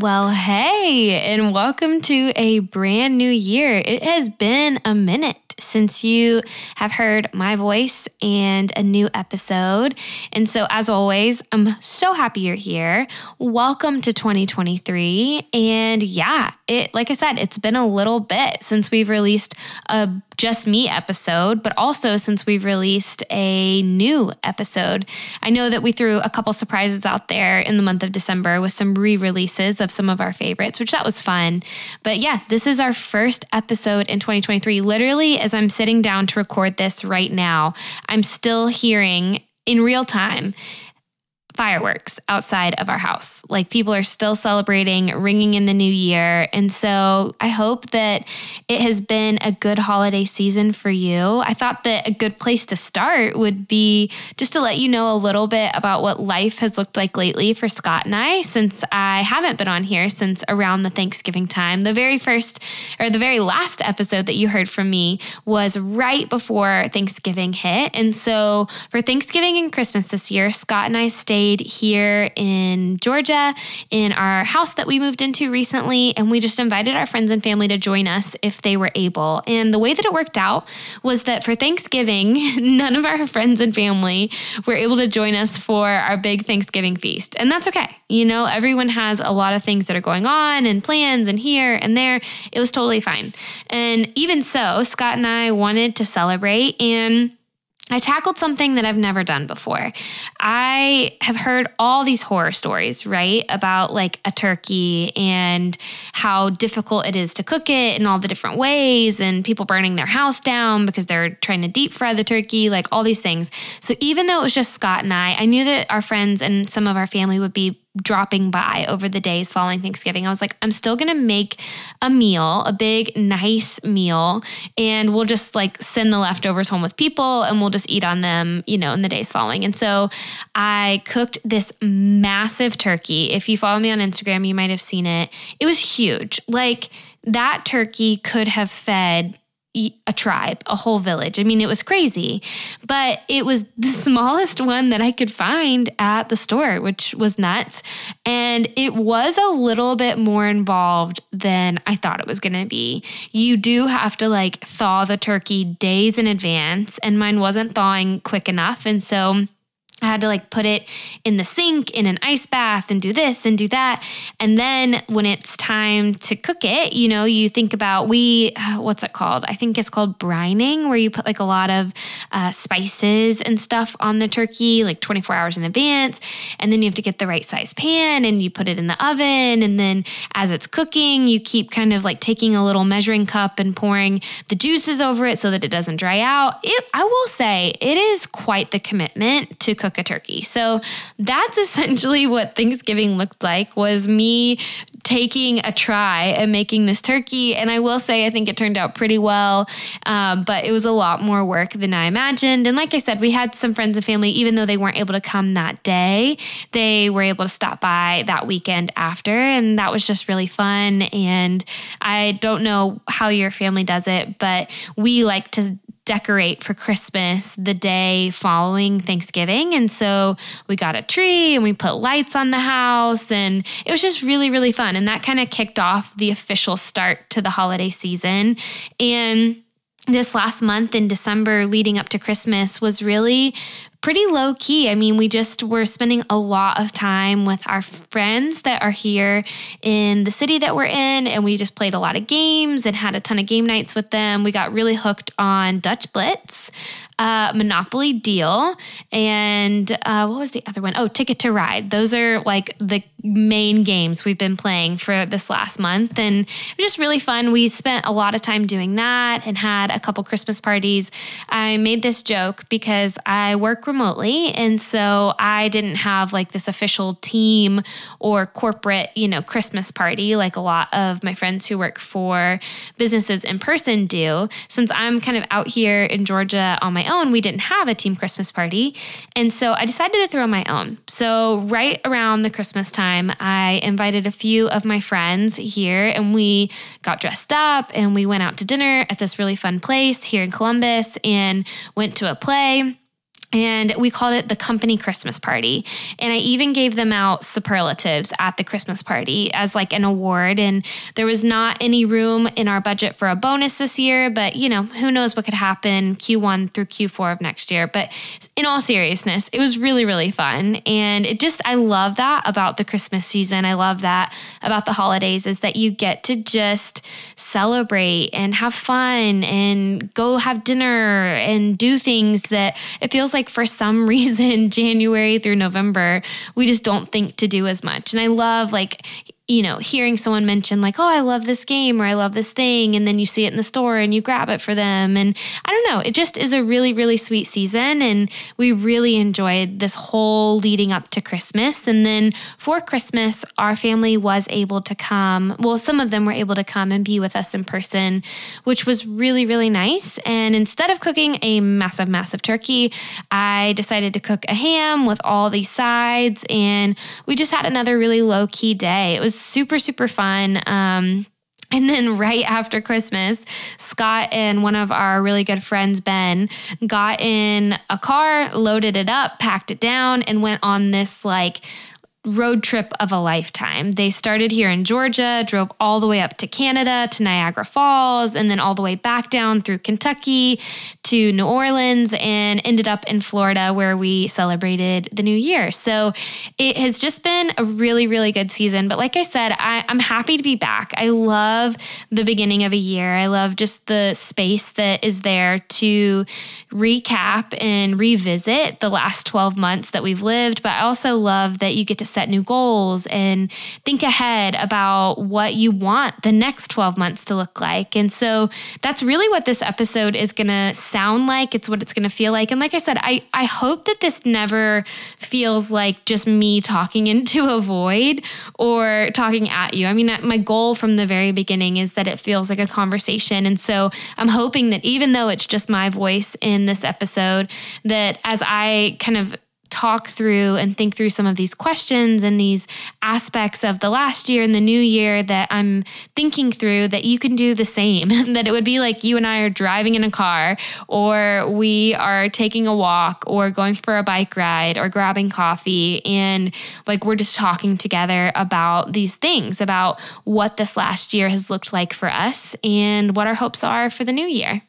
Well, hey, and welcome to a brand new year. It has been a minute since you have heard my voice and a new episode. And so, as always, I'm so happy you're here. Welcome to 2023. And yeah, it, like I said, it's been a little bit since we've released a just me episode, but also since we've released a new episode. I know that we threw a couple surprises out there in the month of December with some re releases of some of our favorites, which that was fun. But yeah, this is our first episode in 2023. Literally, as I'm sitting down to record this right now, I'm still hearing in real time fireworks outside of our house. Like people are still celebrating, ringing in the new year. And so I hope that it has been a good holiday season for you. I thought that a good place to start would be just to let you know a little bit about what life has looked like lately for Scott and I, since I haven't been on here since around the Thanksgiving time. The very first or the very last episode that you heard from me was right before Thanksgiving hit. And so for Thanksgiving and Christmas this year, Scott and I stayed stayed here in Georgia in our house that we moved into recently. And we just invited our friends and family to join us if they were able. And the way that it worked out was that for Thanksgiving, none of our friends and family were able to join us for our big Thanksgiving feast. And that's okay. You know, everyone has a lot of things that are going on and plans and here and there. It was totally fine. And even so, Scott and I wanted to celebrate and I tackled something that I've never done before. I have heard all these horror stories, right? About like a turkey and how difficult it is to cook it in all the different ways, and people burning their house down because they're trying to deep fry the turkey, like all these things. So even though it was just Scott and I, I knew that our friends and some of our family would be dropping by over the days following Thanksgiving. I was like, I'm still gonna make a meal, a big, nice meal, and we'll just like send the leftovers home with people and we'll just eat on them, you know, in the days following. And so I cooked this massive turkey. If you follow me on Instagram, you might have seen it. It was huge. Like, that turkey could have fed a tribe, a whole village. I mean, it was crazy, but it was the smallest one that I could find at the store, which was nuts. And it was a little bit more involved than I thought it was going to be. You do have to like thaw the turkey days in advance, and mine wasn't thawing quick enough. And so, I had to like put it in the sink in an ice bath and do this and do that. And then when it's time to cook it, you know, you think about we, what's it called? I think it's called brining, where you put like a lot of uh, spices and stuff on the turkey like 24 hours in advance. And then you have to get the right size pan and you put it in the oven. And then as it's cooking, you keep kind of like taking a little measuring cup and pouring the juices over it so that it doesn't dry out. It, I will say it is quite the commitment to cook cook a turkey. So that's essentially what Thanksgiving looked like was me taking a try and making this turkey. And I will say, I think it turned out pretty well, um, but it was a lot more work than I imagined. And like I said, we had some friends and family, even though they weren't able to come that day, they were able to stop by that weekend after. And that was just really fun. And I don't know how your family does it, but we like to decorate for Christmas the day following Thanksgiving. And so we got a tree and we put lights on the house, and it was just really, really fun. And that kind of kicked off the official start to the holiday season. And this last month in December leading up to Christmas was really pretty low key. I mean, we just were spending a lot of time with our friends that are here in the city that we're in, and we just played a lot of games and had a ton of game nights with them. We got really hooked on Dutch Blitz uh, Monopoly Deal, and uh, what was the other one? Oh, Ticket to Ride. Those are like the main games we've been playing for this last month, and it was just really fun. We spent a lot of time doing that and had a couple Christmas parties. I made this joke because I work remotely, and so I didn't have like this official team or corporate, you know, Christmas party like a lot of my friends who work for businesses in person do. Since I'm kind of out here in Georgia on my own, we didn't have a team Christmas party. And so I decided to throw my own. So, right around the Christmas time, I invited a few of my friends here and we got dressed up and we went out to dinner at this really fun place here in Columbus and went to a play and we called it the company Christmas party. And I even gave them out superlatives at the Christmas party as like an award. And there was not any room in our budget for a bonus this year, but you know, who knows what could happen Q1 through Q4 of next year. But in all seriousness, it was really, really fun. And it just, I love that about the Christmas season. I love that about the holidays is that you get to just celebrate and have fun and go have dinner and do things that it feels like like for some reason, January through November, we just don't think to do as much. And I love like you know, hearing someone mention, like, oh, I love this game or I love this thing. And then you see it in the store and you grab it for them. And I don't know, it just is a really, really sweet season. And we really enjoyed this whole leading up to Christmas. And then for Christmas, our family was able to come. Well, some of them were able to come and be with us in person, which was really, really nice. And instead of cooking a massive, massive turkey, I decided to cook a ham with all these sides. And we just had another really low key day. It was super, super fun. Um, and then right after Christmas, Scott and one of our really good friends, Ben, got in a car, loaded it up, packed it down, and went on this like road trip of a lifetime. They started here in Georgia, drove all the way up to Canada to Niagara Falls, and then all the way back down through Kentucky to New Orleans, and ended up in Florida where we celebrated the new year. So it has just been a really, really good season. But like I said, I, I'm happy to be back. I love the beginning of a year. I love just the space that is there to recap and revisit the last 12 months that we've lived. But I also love that you get to set new goals and think ahead about what you want the next 12 months to look like. And so that's really what this episode is going to sound like. It's what it's going to feel like. And like I said, I, I hope that this never feels like just me talking into a void or talking at you. I mean, my goal from the very beginning is that it feels like a conversation. And so I'm hoping that even though it's just my voice in this episode, that as I kind of talk through and think through some of these questions and these aspects of the last year and the new year that I'm thinking through that you can do the same. that it would be like you and I are driving in a car, or we are taking a walk, or going for a bike ride, or grabbing coffee. And like we're just talking together about these things, about what this last year has looked like for us and what our hopes are for the new year.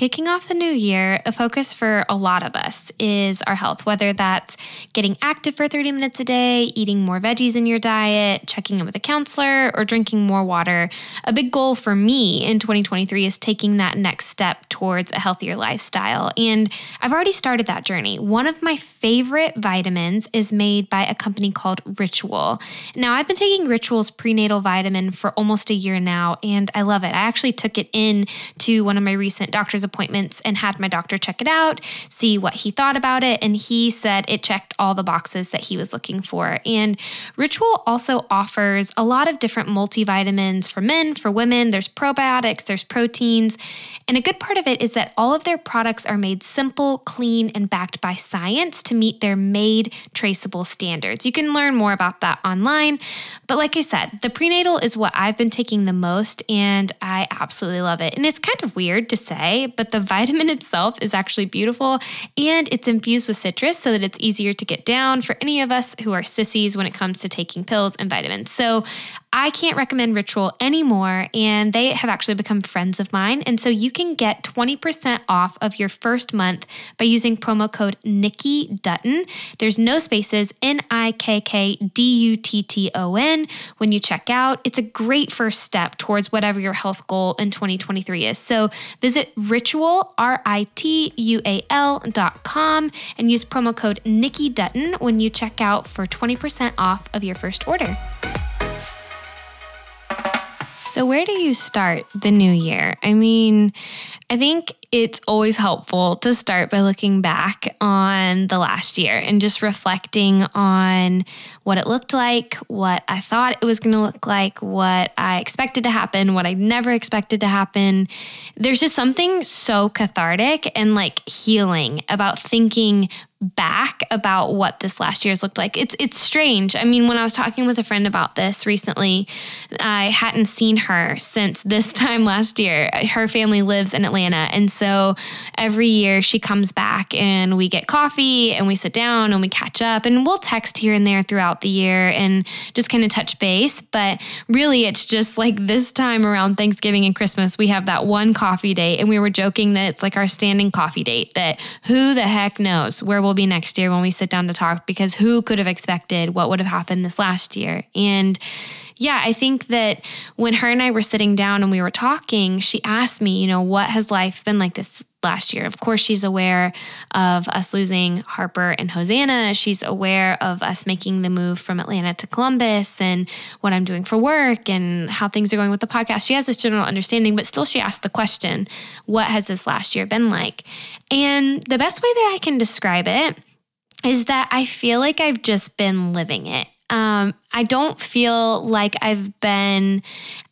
Kicking off the new year, a focus for a lot of us is our health, whether that's getting active for 30 minutes a day, eating more veggies in your diet, checking in with a counselor, or drinking more water. A big goal for me in 2023 is taking that next step towards a healthier lifestyle. And I've already started that journey. One of my favorite vitamins is made by a company called Ritual. Now, I've been taking Ritual's prenatal vitamin for almost a year now, and I love it. I actually took it in to one of my recent doctor's appointments and had my doctor check it out, see what he thought about it. And he said it checked all the boxes that he was looking for. And Ritual also offers a lot of different multivitamins for men, for women. There's probiotics, there's proteins. And a good part of it is that all of their products are made simple, clean, and backed by science to meet their made traceable standards. You can learn more about that online. But like I said, the prenatal is what I've been taking the most, and I absolutely love it. And it's kind of weird to say, but the vitamin itself is actually beautiful and it's infused with citrus so that it's easier to get down for any of us who are sissies when it comes to taking pills and vitamins. So I can't recommend Ritual anymore, and they have actually become friends of mine. And so you can get 20% off of your first month by using promo code Nikki Dutton. There's no spaces, N I K K D U T T O N, when you check out. It's a great first step towards whatever your health goal in 2023 is. So visit ritual, R I T U A L dot com, and use promo code Nikki Dutton when you check out for 20% off of your first order. So, where do you start the new year? I mean, I think it's always helpful to start by looking back on the last year and just reflecting on what it looked like, what I thought it was going to look like, what I expected to happen, what I never expected to happen. There's just something so cathartic and like healing about thinking back about what this last year's looked like. It's it's strange. I mean, when I was talking with a friend about this recently, I hadn't seen her since this time last year. Her family lives in Atlanta, and so every year she comes back and we get coffee and we sit down and we catch up and we'll text here and there throughout the year and just kind of touch base, but really it's just like this time around Thanksgiving and Christmas we have that one coffee date and we were joking that it's like our standing coffee date that who the heck knows where we'll will be next year when we sit down to talk because who could have expected what would have happened this last year? And yeah, I think that when her and I were sitting down and we were talking, she asked me, you know, what has life been like this last year? Of course, she's aware of us losing Harper and Hosanna. She's aware of us making the move from Atlanta to Columbus and what I'm doing for work and how things are going with the podcast. She has this general understanding, but still, she asked the question, what has this last year been like? And the best way that I can describe it is that I feel like I've just been living it. Um, I don't feel like I've been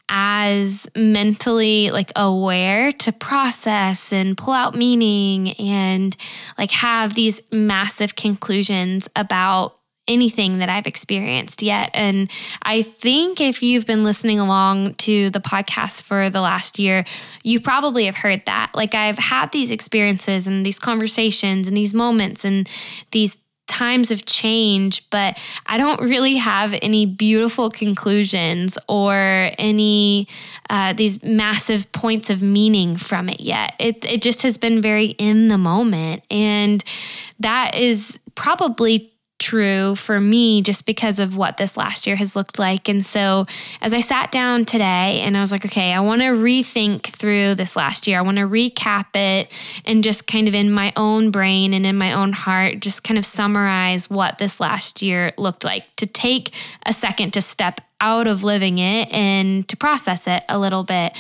as mentally like aware to process and pull out meaning and like have these massive conclusions about anything that I've experienced yet. And I think if you've been listening along to the podcast for the last year, you probably have heard that. Like I've had these experiences and these conversations and these moments and these times of change, but I don't really have any beautiful conclusions or any uh, these massive points of meaning from it yet. It it just has been very in the moment, and that is probably true for me just because of what this last year has looked like. And so, as I sat down today and I was like, okay, I want to rethink through this last year. I want to recap it and just kind of in my own brain and in my own heart, just kind of summarize what this last year looked like. To take a second to step out of living it and to process it a little bit.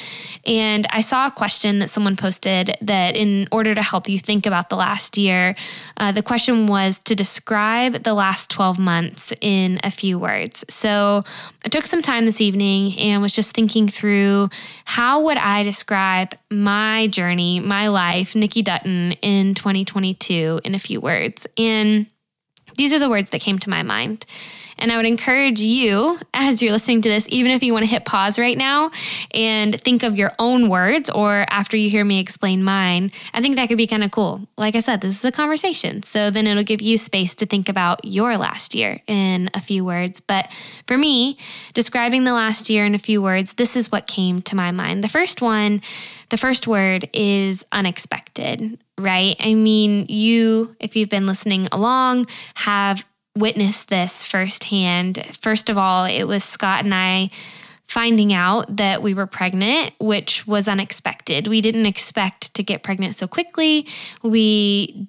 And I saw a question that someone posted that, in order to help you think about the last year, uh, the question was to describe the last 12 months in a few words. So I took some time this evening and was just thinking through how would I describe my journey, my life, Nikki Dutton in 2022 in a few words. And these are the words that came to my mind. And I would encourage you, as you're listening to this, even if you want to hit pause right now and think of your own words, or after you hear me explain mine, I think that could be kind of cool. Like I said, this is a conversation. So then it'll give you space to think about your last year in a few words. But for me, describing the last year in a few words, this is what came to my mind. The first one, the first word is unexpected, right? I mean, you, if you've been listening along, have witnessed this firsthand. First of all, it was Scott and I finding out that we were pregnant, which was unexpected. We didn't expect to get pregnant so quickly. We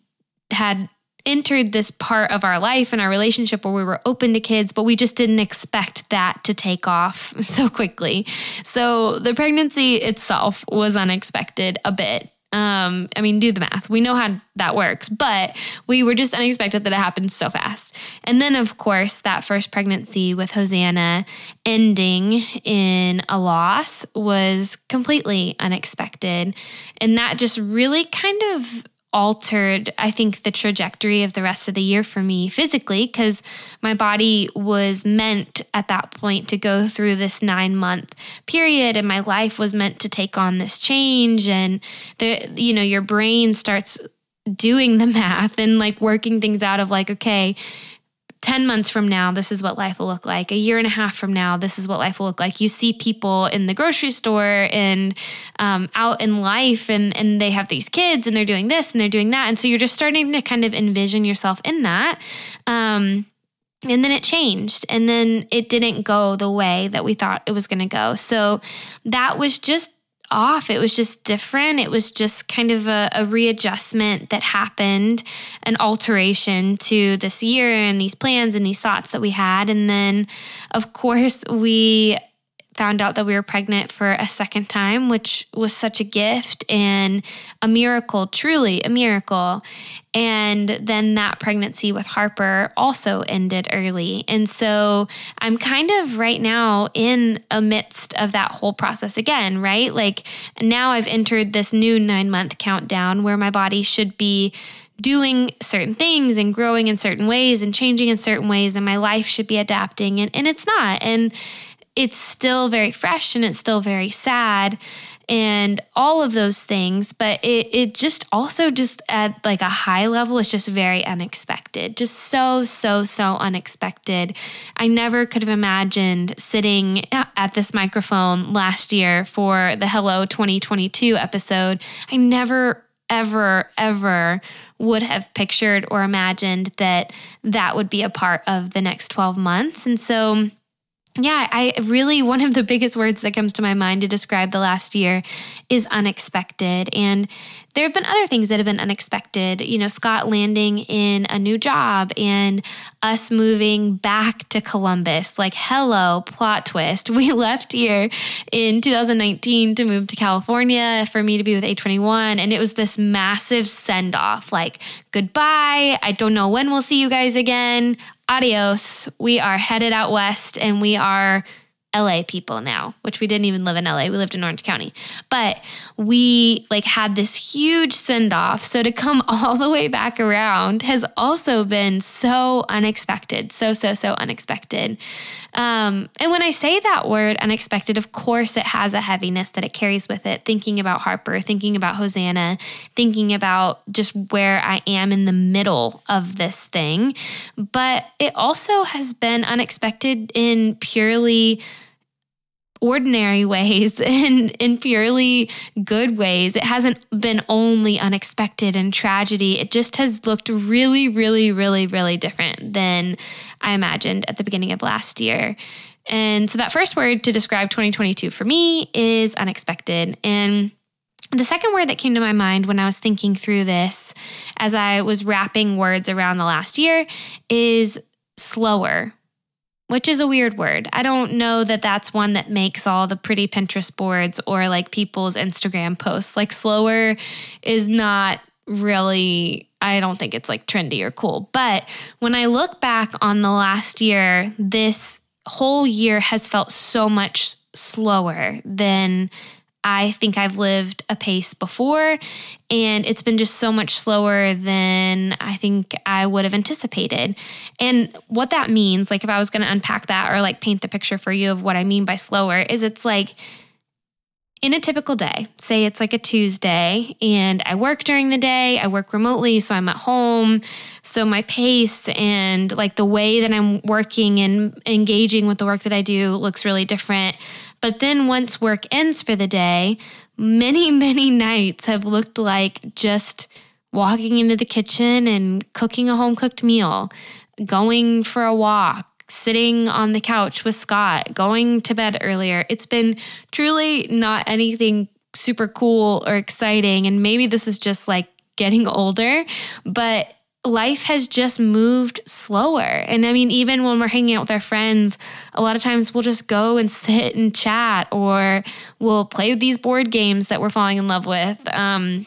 had entered this part of our life and our relationship where we were open to kids, but we just didn't expect that to take off so quickly. So the pregnancy itself was unexpected a bit. Um, I mean, do the math. We know how that works, but we were just unexpected that it happened so fast. And then, of course, that first pregnancy with Hosanna ending in a loss was completely unexpected. And that just really kind of altered, I think, the trajectory of the rest of the year for me physically, because my body was meant at that point to go through this nine month period, and my life was meant to take on this change. And the, you know, your brain starts doing the math and like working things out of like, okay, 10 months from now, this is what life will look like. A year and a half from now, this is what life will look like. You see people in the grocery store and um, out in life, and, and they have these kids and they're doing this and they're doing that. And so you're just starting to kind of envision yourself in that. Um, and then it changed, and then it didn't go the way that we thought it was going to go. So that was just off. It was just different. It was just kind of a, a, readjustment that happened, an alteration to this year and these plans and these thoughts that we had. And then, of course, we found out that we were pregnant for a second time, which was such a gift and a miracle, truly a miracle. And then that pregnancy with Harper also ended early. And so I'm kind of right now in amidst of that whole process again, right? Like now I've entered this new nine month countdown where my body should be doing certain things and growing in certain ways and changing in certain ways and my life should be adapting and, and it's not and it's still very fresh and it's still very sad and all of those things but it, it just also just at like a high level it's just very unexpected just so so so unexpected. I never could have imagined sitting at this microphone last year for the hello 2022 episode. I never ever ever would have pictured or imagined that that would be a part of the next 12 months and so yeah, I really, one of the biggest words that comes to my mind to describe the last year is unexpected. And there have been other things that have been unexpected. You know, Scott landing in a new job and us moving back to Columbus. Like, hello, plot twist. We left here in 2019 to move to California for me to be with A21. And it was this massive send off like, goodbye. I don't know when we'll see you guys again adios. We are headed out west and we are LA people now, which we didn't even live in LA. We lived in Orange County. But we like had this huge send off. So to come all the way back around has also been so unexpected. So, so, so unexpected. Um, and when I say that word unexpected, of course it has a heaviness that it carries with it. Thinking about Harper, thinking about Hosanna, thinking about just where I am in the middle of this thing. But it also has been unexpected in purely ordinary ways and in purely good ways. It hasn't been only unexpected and tragedy. It just has looked really, really, really, really different than I imagined at the beginning of last year. And so that first word to describe 2022 for me is unexpected. And the second word that came to my mind when I was thinking through this as I was wrapping words around the last year is slower which is a weird word. I don't know that that's one that makes all the pretty Pinterest boards or like people's Instagram posts. Like slower is not really I don't think it's like trendy or cool. But when I look back on the last year, this whole year has felt so much slower than I think I've lived a pace before, and it's been just so much slower than I think I would have anticipated. And what that means, like if I was going to unpack that or like paint the picture for you of what I mean by slower, is it's like in a typical day, say it's like a Tuesday, and I work during the day, I work remotely, so I'm at home. So my pace and like the way that I'm working and engaging with the work that I do looks really different but then once work ends for the day, many, many nights have looked like just walking into the kitchen and cooking a home cooked meal, going for a walk, sitting on the couch with Scott, going to bed earlier. It's been truly not anything super cool or exciting. And maybe this is just like getting older, but life has just moved slower. And I mean, even when we're hanging out with our friends, a lot of times we'll just go and sit and chat or we'll play these board games that we're falling in love with. Um,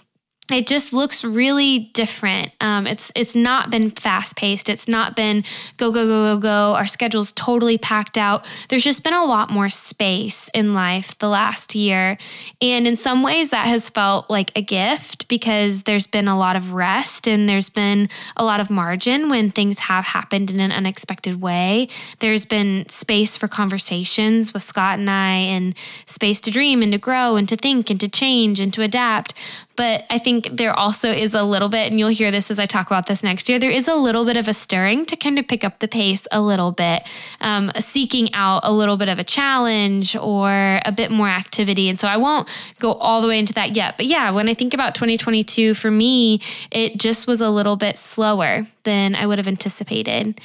it just looks really different. Um, it's it's not been fast paced. It's not been go go go go go. Our schedule's totally packed out. There's just been a lot more space in life the last year, and in some ways that has felt like a gift because there's been a lot of rest and there's been a lot of margin when things have happened in an unexpected way. There's been space for conversations with Scott and I, and space to dream and to grow and to think and to change and to adapt. But I think there also is a little bit, and you'll hear this as I talk about this next year, there is a little bit of a stirring to kind of pick up the pace a little bit, um, seeking out a little bit of a challenge or a bit more activity. And so I won't go all the way into that yet. But yeah, when I think about 2022, for me, it just was a little bit slower than I would have anticipated.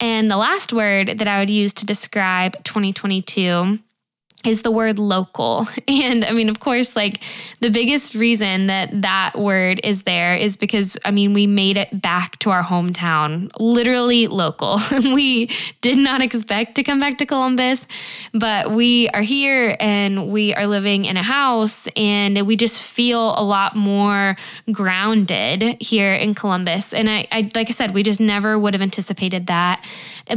And the last word that I would use to describe 2022 is the word local. And I mean, of course, like the biggest reason that that word is there is because, I mean, we made it back to our hometown, literally local. we did not expect to come back to Columbus, but we are here and we are living in a house and we just feel a lot more grounded here in Columbus. And I, I like I said, we just never would have anticipated that.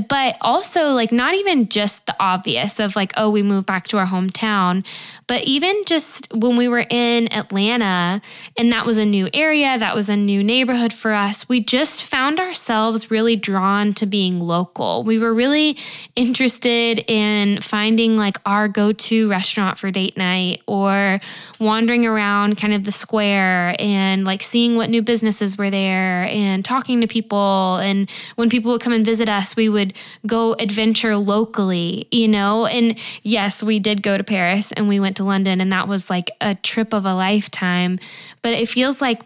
But also, like, not even just the obvious of like, oh, we moved back to our hometown. But even just when we were in Atlanta and that was a new area, that was a new neighborhood for us, we just found ourselves really drawn to being local. We were really interested in finding like our go to restaurant for date night or wandering around kind of the square and like seeing what new businesses were there and talking to people. And when people would come and visit us, we would go adventure locally, you know? And yes, we did go to Paris and we went to London, and that was like a trip of a lifetime. But it feels like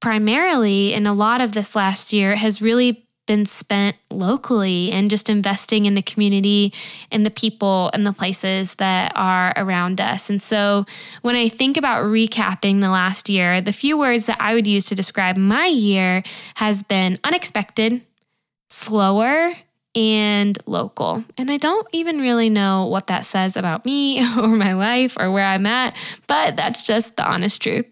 primarily in a lot of this last year has really been spent locally and just investing in the community and the people and the places that are around us. And so when I think about recapping the last year, the few words that I would use to describe my year has been unexpected, slower, and local. And I don't even really know what that says about me or my life or where I'm at, but that's just the honest truth.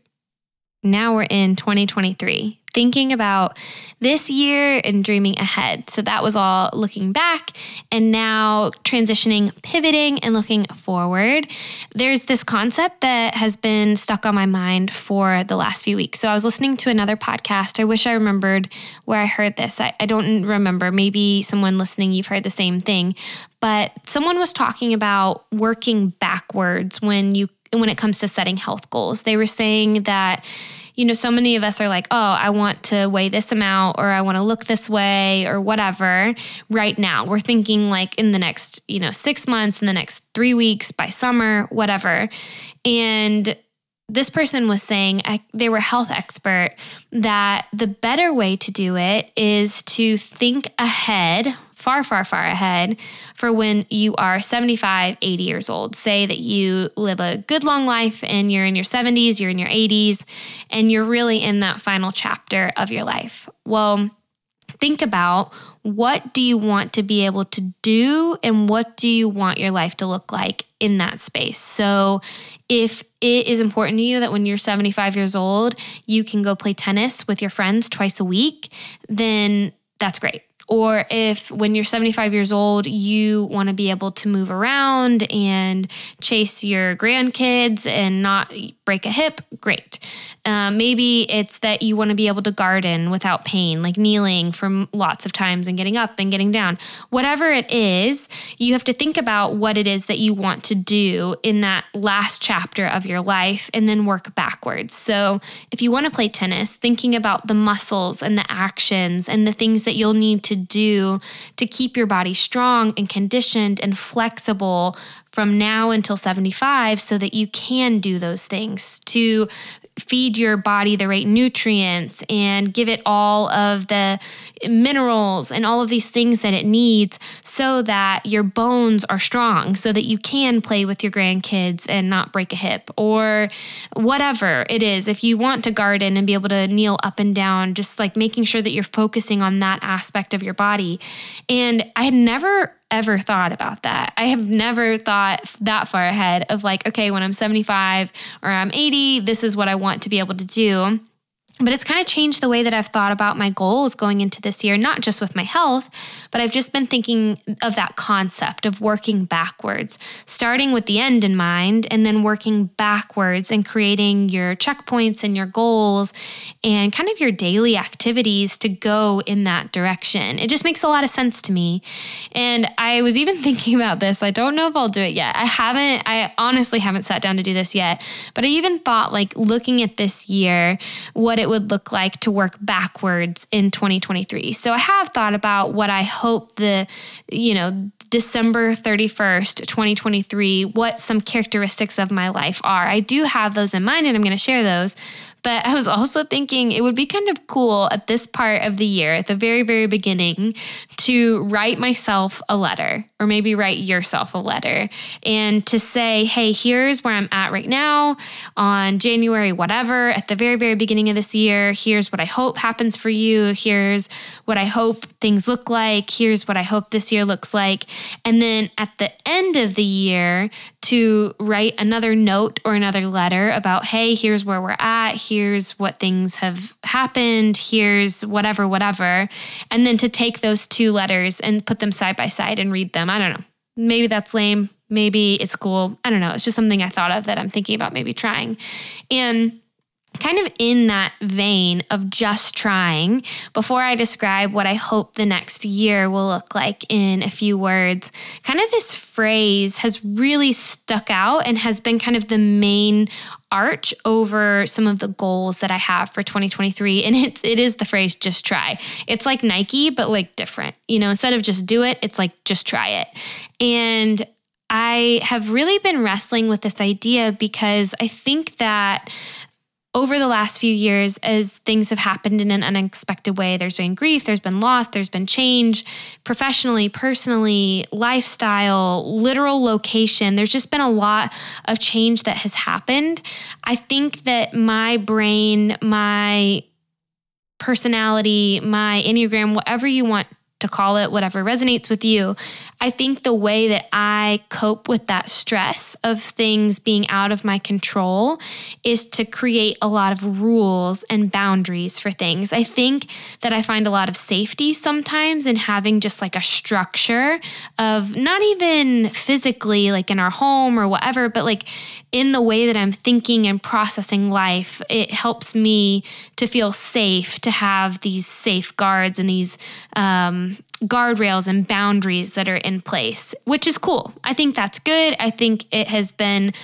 Now we're in 2023 thinking about this year and dreaming ahead. So that was all looking back and now transitioning, pivoting, and looking forward. There's this concept that has been stuck on my mind for the last few weeks. So I was listening to another podcast. I wish I remembered where I heard this. I, I don't remember. Maybe someone listening, you've heard the same thing. But someone was talking about working backwards when you when it comes to setting health goals. They were saying that you know, so many of us are like, oh, I want to weigh this amount or I want to look this way or whatever right now. We're thinking like in the next, you know, six months, in the next three weeks, by summer, whatever. And this person was saying they were health expert that the better way to do it is to think ahead far, far, far ahead for when you are 75, 80 years old. Say that you live a good long life and you're in your 70s, you're in your 80s, and you're really in that final chapter of your life. Well, think about what do you want to be able to do and what do you want your life to look like in that space. So, if it is important to you that when you're 75 years old, you can go play tennis with your friends twice a week, then that's great. Or if when you're 75 years old, you want to be able to move around and chase your grandkids and not break a hip, great. Um, maybe it's that you want to be able to garden without pain, like kneeling for lots of times and getting up and getting down. Whatever it is, you have to think about what it is that you want to do in that last chapter of your life and then work backwards. So if you want to play tennis, thinking about the muscles and the actions and the things that you'll need to do to keep your body strong and conditioned and flexible from now until 75 so that you can do those things to feed your body the right nutrients and give it all of the minerals and all of these things that it needs so that your bones are strong so that you can play with your grandkids and not break a hip or whatever it is. If you want to garden and be able to kneel up and down just like making sure that you're focusing on that aspect of your body. And i had never ever thought about that. I have never thought that far ahead of like, okay, when I'm 75 or I'm 80, this is what I want to be able to do. But it's kind of changed the way that I've thought about my goals going into this year, not just with my health, but I've just been thinking of that concept of working backwards, starting with the end in mind and then working backwards and creating your checkpoints and your goals and kind of your daily activities to go in that direction. It just makes a lot of sense to me. And I was even thinking about this. I don't know if I'll do it yet. I haven't, I honestly haven't sat down to do this yet, but I even thought like looking at this year, what it it would look like to work backwards in 2023. So I have thought about what I hope the, you know, December 31st, 2023, what some characteristics of my life are. I do have those in mind and I'm going to share those. But I was also thinking it would be kind of cool at this part of the year, at the very, very beginning, to write myself a letter or maybe write yourself a letter and to say, hey, here's where I'm at right now on January, whatever, at the very, very beginning of this year. Here's what I hope happens for you. Here's what I hope things look like. Here's what I hope this year looks like. And then at the end of the year, to write another note or another letter about, hey, here's where we're at. What things have happened. Here's whatever, whatever. And then to take those two letters and put them side by side and read them. I don't know. Maybe that's lame. Maybe it's cool. I don't know. It's just something I thought of that I'm thinking about maybe trying. And kind of in that vein of just trying, before I describe what I hope the next year will look like in a few words, kind of this phrase has really stuck out and has been kind of the main arch over some of the goals that I have for 2023. And it, it is the phrase just try. It's like Nike, but like different. You know, instead of just do it, it's like just try it. And I have really been wrestling with this idea because I think that over the last few years, as things have happened in an unexpected way, there's been grief, there's been loss, there's been change professionally, personally, lifestyle, literal location. There's just been a lot of change that has happened. I think that my brain, my personality, my Enneagram, whatever you want to call it, whatever resonates with you. I think the way that I cope with that stress of things being out of my control is to create a lot of rules and boundaries for things. I think that I find a lot of safety sometimes in having just like a structure of not even physically, like in our home or whatever, but like in the way that I'm thinking and processing life. It helps me to feel safe, to have these safeguards and these, um, guardrails and boundaries that are in place, which is cool. I think that's good. I think it has been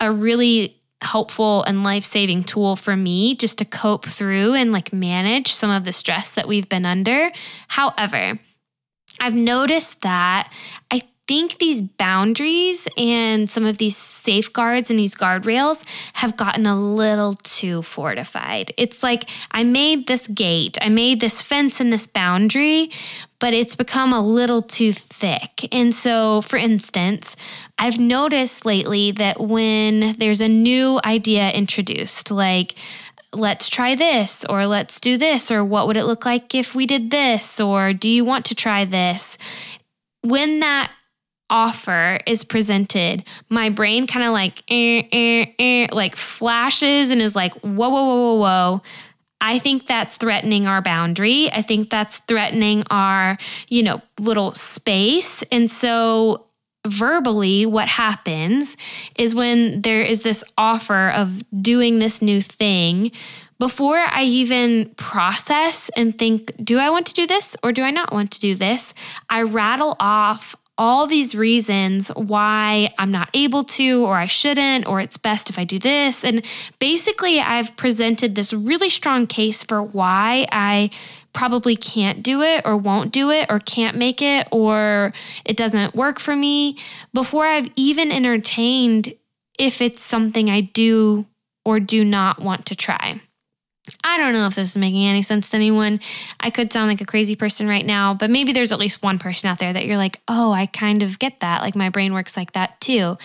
a really helpful and life-saving tool for me just to cope through and like manage some of the stress that we've been under. However, I've noticed that I think these boundaries and some of these safeguards and these guardrails have gotten a little too fortified. It's like I made this gate, I made this fence and this boundary, but it's become a little too thick. And so, for instance, I've noticed lately that when there's a new idea introduced, like let's try this, or let's do this, or what would it look like if we did this, or do you want to try this? When that offer is presented, my brain kind of like eh, eh, eh, like flashes and is like, whoa, whoa, whoa, whoa, whoa. I think that's threatening our boundary. I think that's threatening our, you know, little space. And so verbally what happens is when there is this offer of doing this new thing before I even process and think, do I want to do this or do I not want to do this? I rattle off all these reasons why I'm not able to, or I shouldn't, or it's best if I do this. And basically, I've presented this really strong case for why I probably can't do it, or won't do it, or can't make it, or it doesn't work for me before I've even entertained if it's something I do or do not want to try. I don't know if this is making any sense to anyone. I could sound like a crazy person right now, but maybe there's at least one person out there that you're like, oh, I kind of get that. Like my brain works like that too.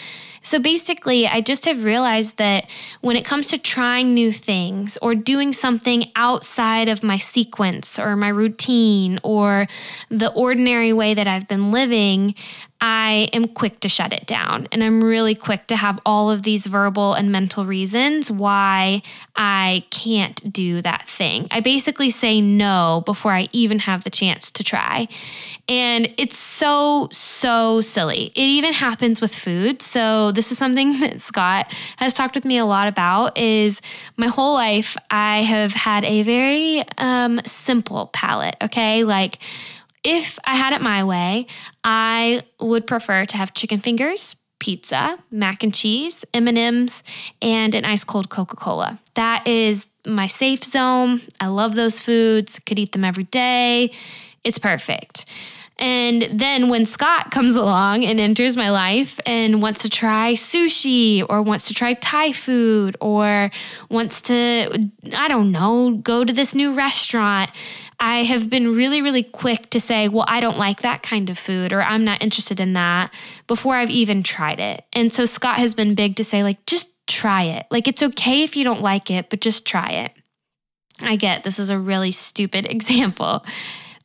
So basically, I just have realized that when it comes to trying new things or doing something outside of my sequence or my routine or the ordinary way that I've been living, I am quick to shut it down. And I'm really quick to have all of these verbal and mental reasons why I can't do that thing. I basically say no before I even have the chance to try. And it's so, so silly. It even happens with food. So this is something that Scott has talked with me a lot about is my whole life I have had a very um, simple palate, okay? Like if I had it my way, I would prefer to have chicken fingers, pizza, mac and cheese, M&Ms, and an ice cold Coca-Cola. That is my safe zone. I love those foods. Could eat them every day. It's perfect. And then when Scott comes along and enters my life and wants to try sushi or wants to try Thai food or wants to, I don't know, go to this new restaurant, I have been really, really quick to say, well, I don't like that kind of food or I'm not interested in that before I've even tried it. And so Scott has been big to say, like, just try it. Like, it's okay if you don't like it, but just try it. I get this is a really stupid example,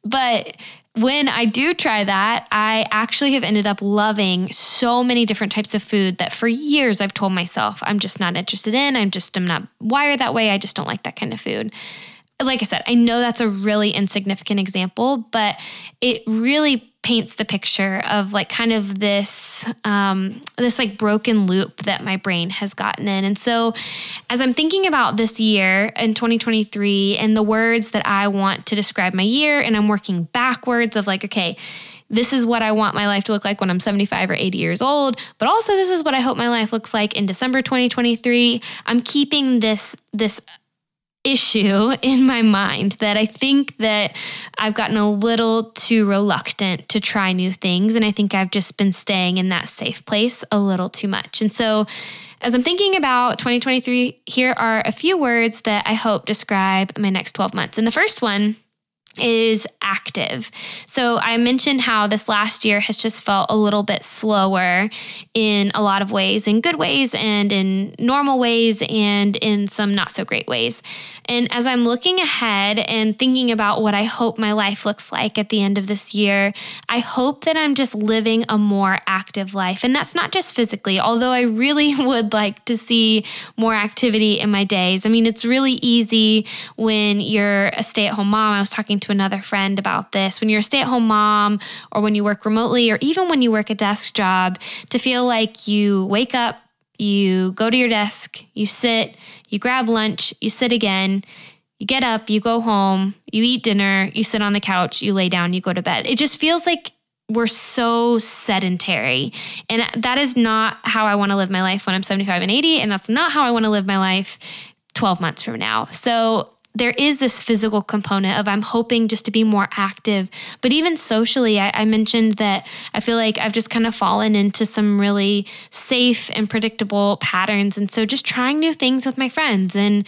but when I do try that, I actually have ended up loving so many different types of food that for years I've told myself I'm just not interested in. I'm just, I'm not wired that way. I just don't like that kind of food. Like I said, I know that's a really insignificant example, but it really paints the picture of like kind of this um, this like broken loop that my brain has gotten in and so as i'm thinking about this year in 2023 and the words that i want to describe my year and i'm working backwards of like okay this is what I want my life to look like when I'm 75 or 80 years old, but also this is what I hope my life looks like in December 2023. I'm keeping this this issue in my mind that I think that I've gotten a little too reluctant to try new things. And I think I've just been staying in that safe place a little too much. And so, as I'm thinking about 2023, here are a few words that I hope describe my next 12 months. And the first one is active. So I mentioned how this last year has just felt a little bit slower in a lot of ways, in good ways and in normal ways and in some not so great ways. And as I'm looking ahead and thinking about what I hope my life looks like at the end of this year, I hope that I'm just living a more active life. And that's not just physically, although I really would like to see more activity in my days. I mean, it's really easy when you're a stay at home mom. I was talking to another friend about this. When you're a stay at home mom, or when you work remotely, or even when you work a desk job, to feel like you wake up, you go to your desk, you sit, you grab lunch, you sit again, you get up, you go home, you eat dinner, you sit on the couch, you lay down, you go to bed. It just feels like we're so sedentary. And that is not how I want to live my life when I'm 75 and 80. And that's not how I want to live my life 12 months from now. So there is this physical component of I'm hoping just to be more active. But even socially, I, I, mentioned that I feel like I've just kind of fallen into some really safe and predictable patterns. And so just trying new things with my friends and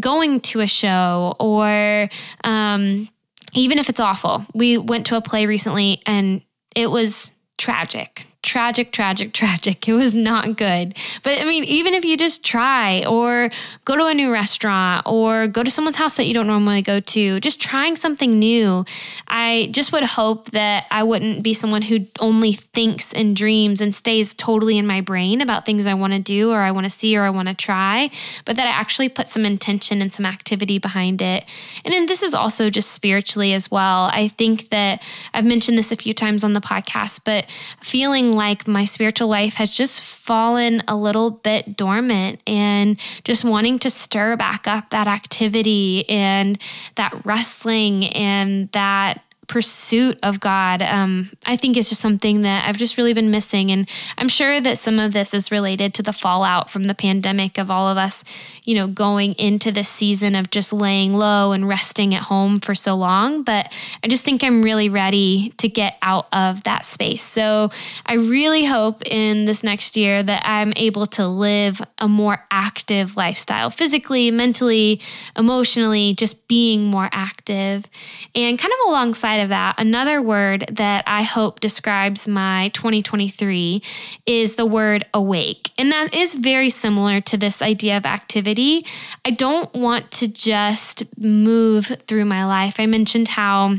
going to a show or um, even if it's awful. We went to a play recently and it was tragic tragic, tragic, tragic. It was not good. But I mean, even if you just try or go to a new restaurant or go to someone's house that you don't normally go to, just trying something new, I just would hope that I wouldn't be someone who only thinks and dreams and stays totally in my brain about things I want to do or I want to see or I want to try, but that I actually put some intention and some activity behind it. And then this is also just spiritually as well. I think that I've mentioned this a few times on the podcast, but feeling like my spiritual life has just fallen a little bit dormant and just wanting to stir back up that activity and that wrestling and that pursuit of God, um, I think is just something that I've just really been missing. And I'm sure that some of this is related to the fallout from the pandemic of all of us, you know, going into this season of just laying low and resting at home for so long. But I just think I'm really ready to get out of that space. So I really hope in this next year that I'm able to live a more active lifestyle, physically, mentally, emotionally, just being more active. And kind of alongside of that, another word that I hope describes my 2023 is the word awake. And that is very similar to this idea of activity. I don't want to just move through my life. I mentioned how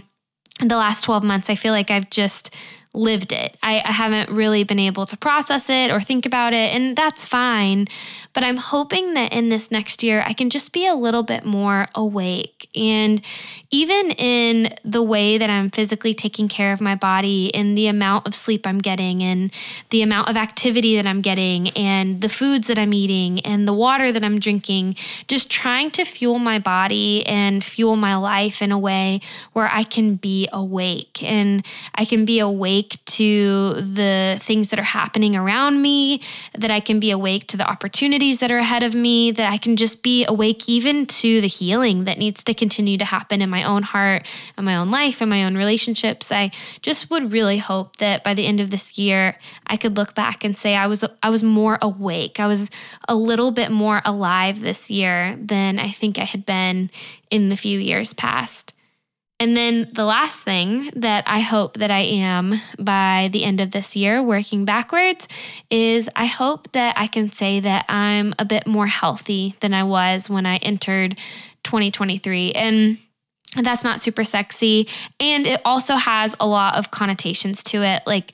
the last 12 months, I feel like I've just lived it. I, I, haven't really been able to process it or think about it, and that's fine. But I'm hoping that in this next year, I can just be a little bit more awake. And even in the way that I'm physically taking care of my body, in the amount of sleep I'm getting, and the amount of activity that I'm getting, and the foods that I'm eating, and the water that I'm drinking, just trying to fuel my body and fuel my life in a way where I can be awake and I can be awake awake to the things that are happening around me, that I can be awake to the opportunities that are ahead of me, that I can just be awake even to the healing that needs to continue to happen in my own heart, in my own life, in my own relationships. I just would really hope that by the end of this year, I could look back and say I was I was more awake. I was a little bit more alive this year than I think I had been in the few years past. And then the last thing that I hope that I am by the end of this year, working backwards, is I hope that I can say that I'm a bit more healthy than I was when I entered 2023. And that's not super sexy. And it also has a lot of connotations to it. Like,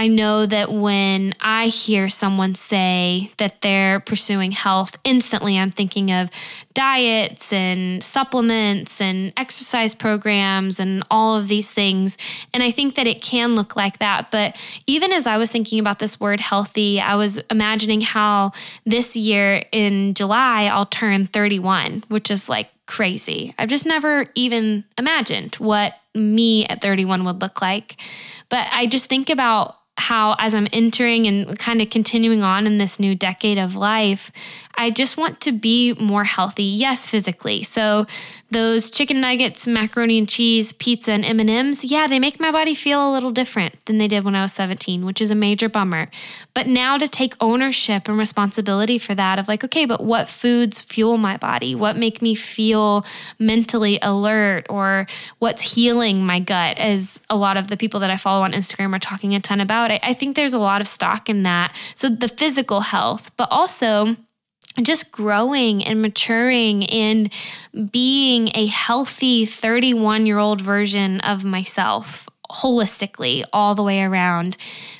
I know that when I hear someone say that they're pursuing health, instantly I'm thinking of diets and supplements and exercise programs and all of these things. And I think that it can look like that. But even as I was thinking about this word healthy, I was imagining how this year in July, I'll turn 31, which is like crazy. I've just never even imagined what me at 31 would look like. But I just think about how, as I'm entering and kind of continuing on in this new decade of life, I just want to be more healthy. Yes, physically. So those chicken nuggets, macaroni and cheese, pizza, and M&Ms, yeah, they make my body feel a little different than they did when I was 17, which is a major bummer. But now to take ownership and responsibility for that of like, okay, but what foods fuel my body? What make me feel mentally alert or what's healing my gut as a lot of the people that I follow on Instagram are talking a ton about. I, I think there's a lot of stock in that. So the physical health, but also just growing and maturing and being a healthy 31 year old version of myself holistically all the way around.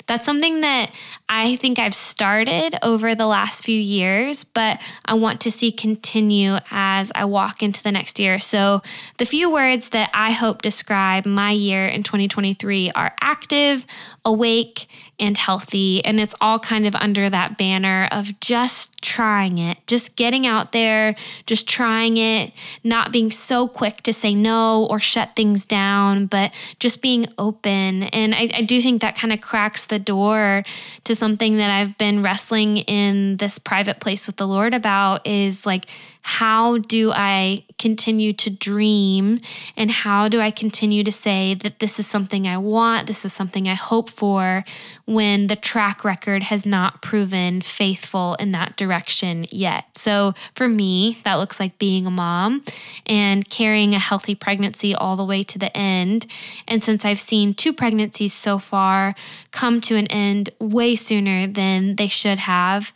That's something that I think I've started over the last few years, but I want to see continue as I walk into the next year. So, the few words that I hope describe my year in 2023 are active, awake, and healthy. And it's all kind of under that banner of just trying it, just getting out there, just trying it, not being so quick to say no or shut things down, but just being open. And I, I do think that kind of cracks the door to something that I've been wrestling in this private place with the Lord about is like, how do I continue to dream and how do I continue to say that this is something I want, this is something I hope for when the track record has not proven faithful in that direction yet. So for me, that looks like being a mom and carrying a healthy pregnancy all the way to the end. And since I've seen two pregnancies so far come to an end way sooner than they should have,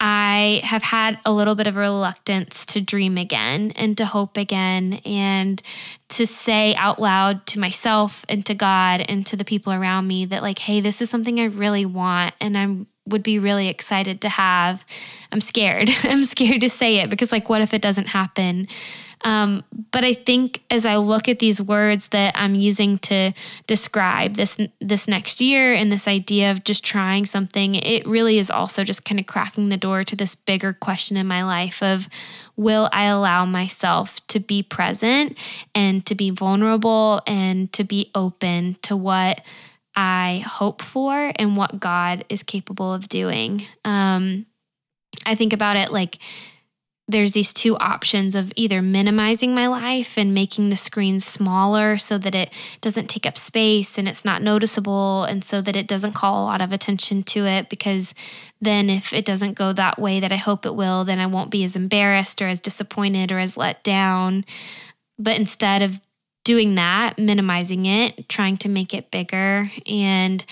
I have had a little bit of reluctance to dream again and to hope again and to say out loud to myself and to God and to the people around me that, like, hey, this is something I really want and I'm would be really excited to have. I'm scared. I'm scared to say it because, like, what if it doesn't happen? Um, but I think as I look at these words that I'm using to describe this this next year and this idea of just trying something, it really is also just kind of cracking the door to this bigger question in my life of will I allow myself to be present and to be vulnerable and to be open to what I hope for and what God is capable of doing. Um, I think about it like there's these two options of either minimizing my life and making the screen smaller so that it doesn't take up space and it's not noticeable and so that it doesn't call a lot of attention to it because then if it doesn't go that way that I hope it will then I won't be as embarrassed or as disappointed or as let down but instead of doing that minimizing it trying to make it bigger and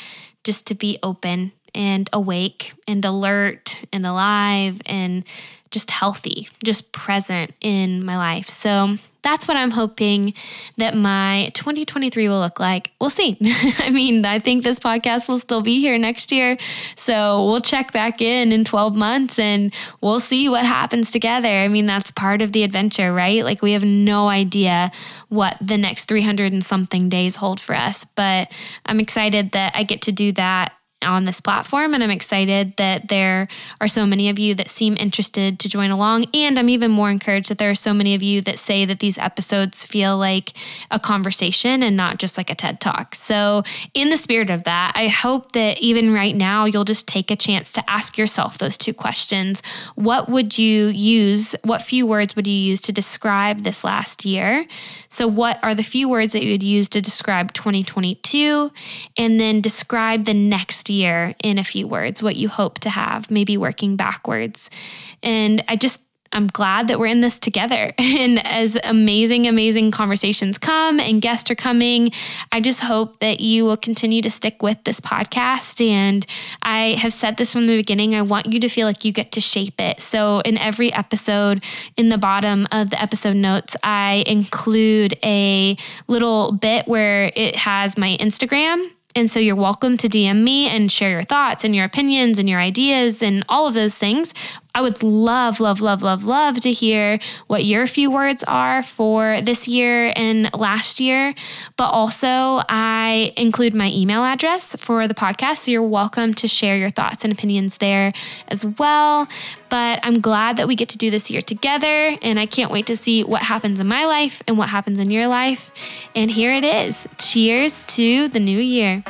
just to be open and awake and alert and alive and just healthy, just present in my life. So that's what I'm hoping that my 2023 will look like. We'll see. I mean, I think this podcast will still be here next year. So we'll check back in in 12 months and we'll see what happens together. I mean, that's part of the adventure, right? Like we have no idea what the next 300 and something days hold for us, but I'm excited that I get to do that on this platform. And I'm excited that there are so many of you that seem interested to join along. And I'm even more encouraged that there are so many of you that say that these episodes feel like a conversation and not just like a TED talk. So, in the spirit of that, I hope that even right now, you'll just take a chance to ask yourself those two questions. What would you use? What few words would you use to describe this last year? So, what are the few words that you would use to describe 2022? And then describe the year in a few words, what you hope to have, maybe working backwards. And I just I'm glad that we're in this together. And as amazing, amazing conversations come and guests are coming, I just hope that you will continue to stick with this podcast. And I have said this from the beginning I want you to feel like you get to shape it. So, in every episode, in the bottom of the episode notes, I include a little bit where it has my Instagram and so you're welcome to DM me and share your thoughts and your opinions and your ideas and all of those things. I would love, love, love, love, love to hear what your few words are for this year and last year. But also, I include my email address for the podcast. So you're welcome to share your thoughts and opinions there as well. But I'm glad that we get to do this year together. And I can't wait to see what happens in my life and what happens in your life. And here it is. Cheers to the new year.